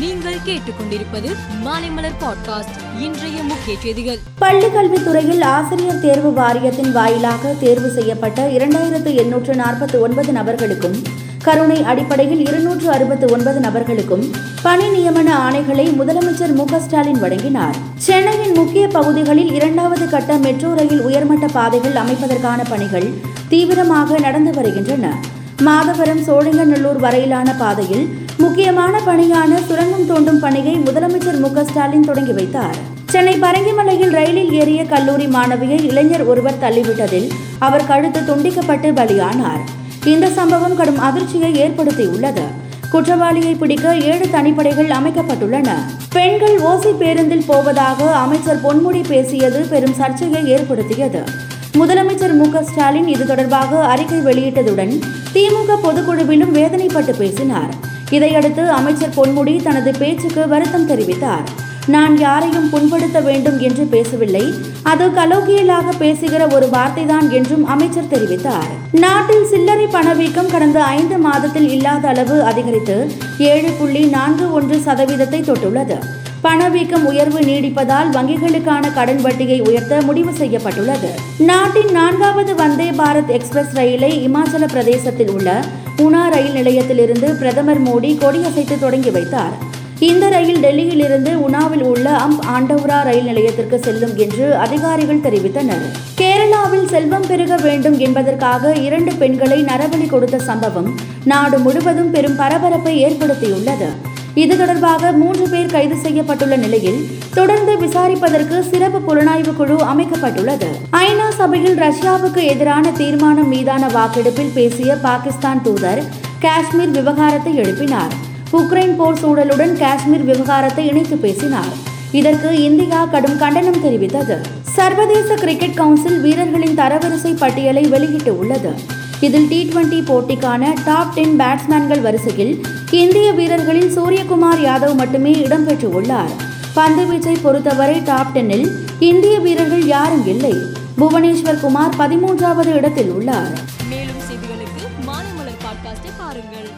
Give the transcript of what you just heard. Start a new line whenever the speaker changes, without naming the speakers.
நீங்கள் கேட்டுக்கொண்டிருப்பது மாலைமலர் பாட்காஸ்ட் இன்றைய முக்கிய செய்திகள்.
பள்ளி கல்வித்துறையில் ஆசிரியர் தேர்வு வாரியத்தின் வாயிலாக தேர்வு செய்யப்பட்ட இரண்டாயிரத்து எண்ணூற்று நாற்பத்தி ஒன்பது நபர்களுக்கும் கருணை அடிப்படையில் இருநூற்று அறுபத்து ஒன்பது நபர்களுக்கும் பணி நியமன ஆணைகளை முதலமைச்சர் மு ஸ்டாலின் வழங்கினார். சென்னையின் முக்கிய பகுதிகளில் இரண்டாவது கட்ட மெட்ரோ ரயில் உயர்மட்ட பாதைகள் அமைப்பதற்கான பணிகள் தீவிரமாக நடந்து வருகின்றன. மாதவரம் சோழிங்கநல்லூர் வரையிலான பாதையில் முக்கியமான பணியான சுரங்கம் தோண்டும் பணியை முதலமைச்சர் மு ஸ்டாலின் தொடங்கி வைத்தார். சென்னை பரங்கிமலையில் ரயிலில் ஏறிய கல்லூரி மாணவியை இளைஞர் ஒருவர் தள்ளிவிட்டதில் அவர் கழுத்து துண்டிக்கப்பட்டு பலியானார். இந்த சம்பவம் கடும் அதிர்ச்சியை ஏற்படுத்தியுள்ளது. குற்றவாளியை பிடிக்க ஏழு தனிப்படைகள் அமைக்கப்பட்டுள்ளன. பெண்கள் ஓசி பேருந்தில் போவதாக அமைச்சர் பொன்முடி பேசியது பெரும் சர்ச்சையை ஏற்படுத்தியது. முதலமைச்சர் மு ஸ்டாலின் இது தொடர்பாக அறிக்கை வெளியிட்டதுடன் திமுக பொதுக்குழுவிலும் வேதனைப்பட்டு பேசினார். இதையடுத்து அமைச்சர் பொன்முடி தனது பேச்சுக்கு வருத்தம் தெரிவித்தார். நான் யாரையும் புண்படுத்த வேண்டும் என்று பேசவில்லை. அது கலோக்கியலாக பேசுகிற ஒரு வார்த்தைதான் என்றும் அமைச்சர் தெரிவித்தார். நாட்டில் சில்லறை பணவீக்கம் கடந்த ஐந்து மாதத்தில் இல்லாத அளவு அதிகரித்து ஏழு புள்ளி நான்கு ஒன்று சதவீதத்தை தொட்டுள்ளது. பணவீக்கம் உயர்வு நீடிப்பதால் வங்கிகளுக்கான கடன் வட்டியை உயர்த்த முடிவு செய்யப்பட்டுள்ளது. நாட்டின் நான்காவது வந்தே பாரத் எக்ஸ்பிரஸ் ரயிலை இமாச்சல பிரதேசத்தில் உள்ள உனா ரயில் நிலையத்திலிருந்து பிரதமர் மோடி கொடியசைத்து தொடங்கி வைத்தார். இந்த ரயில் டெல்லியிலிருந்து உனாவில் உள்ள அம்ப் ஆண்டவுரா ரயில் நிலையத்திற்கு செல்லும் என்று அதிகாரிகள் தெரிவித்தனர். கேரளாவில் செல்வம் பெருக வேண்டும் என்பதற்காக இரண்டு பெண்களை நரபலி கொடுத்த சம்பவம் நாடு முழுவதும் பெரும் பரபரப்பை ஏற்படுத்தியுள்ளது. இது தொடர்பாக மூன்று பேர் கைது செய்யப்பட்டுள்ள நிலையில் தொடர்ந்து விசாரிப்பதற்கு சிறப்பு புலனாய்வு குழு அமைக்கப்பட்டுள்ளது. ஐநா சபையில் ரஷ்யாவுக்கு எதிரான தீர்மானம் மீதான வாக்கெடுப்பில் பேசிய பாகிஸ்தான் தூதர் காஷ்மீர் விவகாரத்தை எழுப்பினார். உக்ரைன் போர் சூழலுடன் காஷ்மீர் விவகாரத்தை இணைத்து பேசினார். இதற்கு இந்தியா கடும் கண்டனம் தெரிவித்தது. சர்வதேச கிரிக்கெட் கவுன்சில் வீரர்களின் தரவரிசை பட்டியலை வெளியிட்டு உள்ளது. இதில் டி டுவெண்டி போட்டிக்கான டாப் டென் பேட்ஸ்மேன்கள் வரிசையில் இந்திய வீரர்களில் சூரியகுமார் யாதவ் மட்டுமே இடம்பெற்றுள்ளார் பந்து வீச்சை பொறுத்தவரை டாப் டென்னில் இந்திய வீரர்கள் யாரும் இல்லை. புவனேஸ்வர் குமார் பதிமூன்றாவது இடத்தில் உள்ளார். மேலும் செய்திகளுக்கு பாருங்கள்.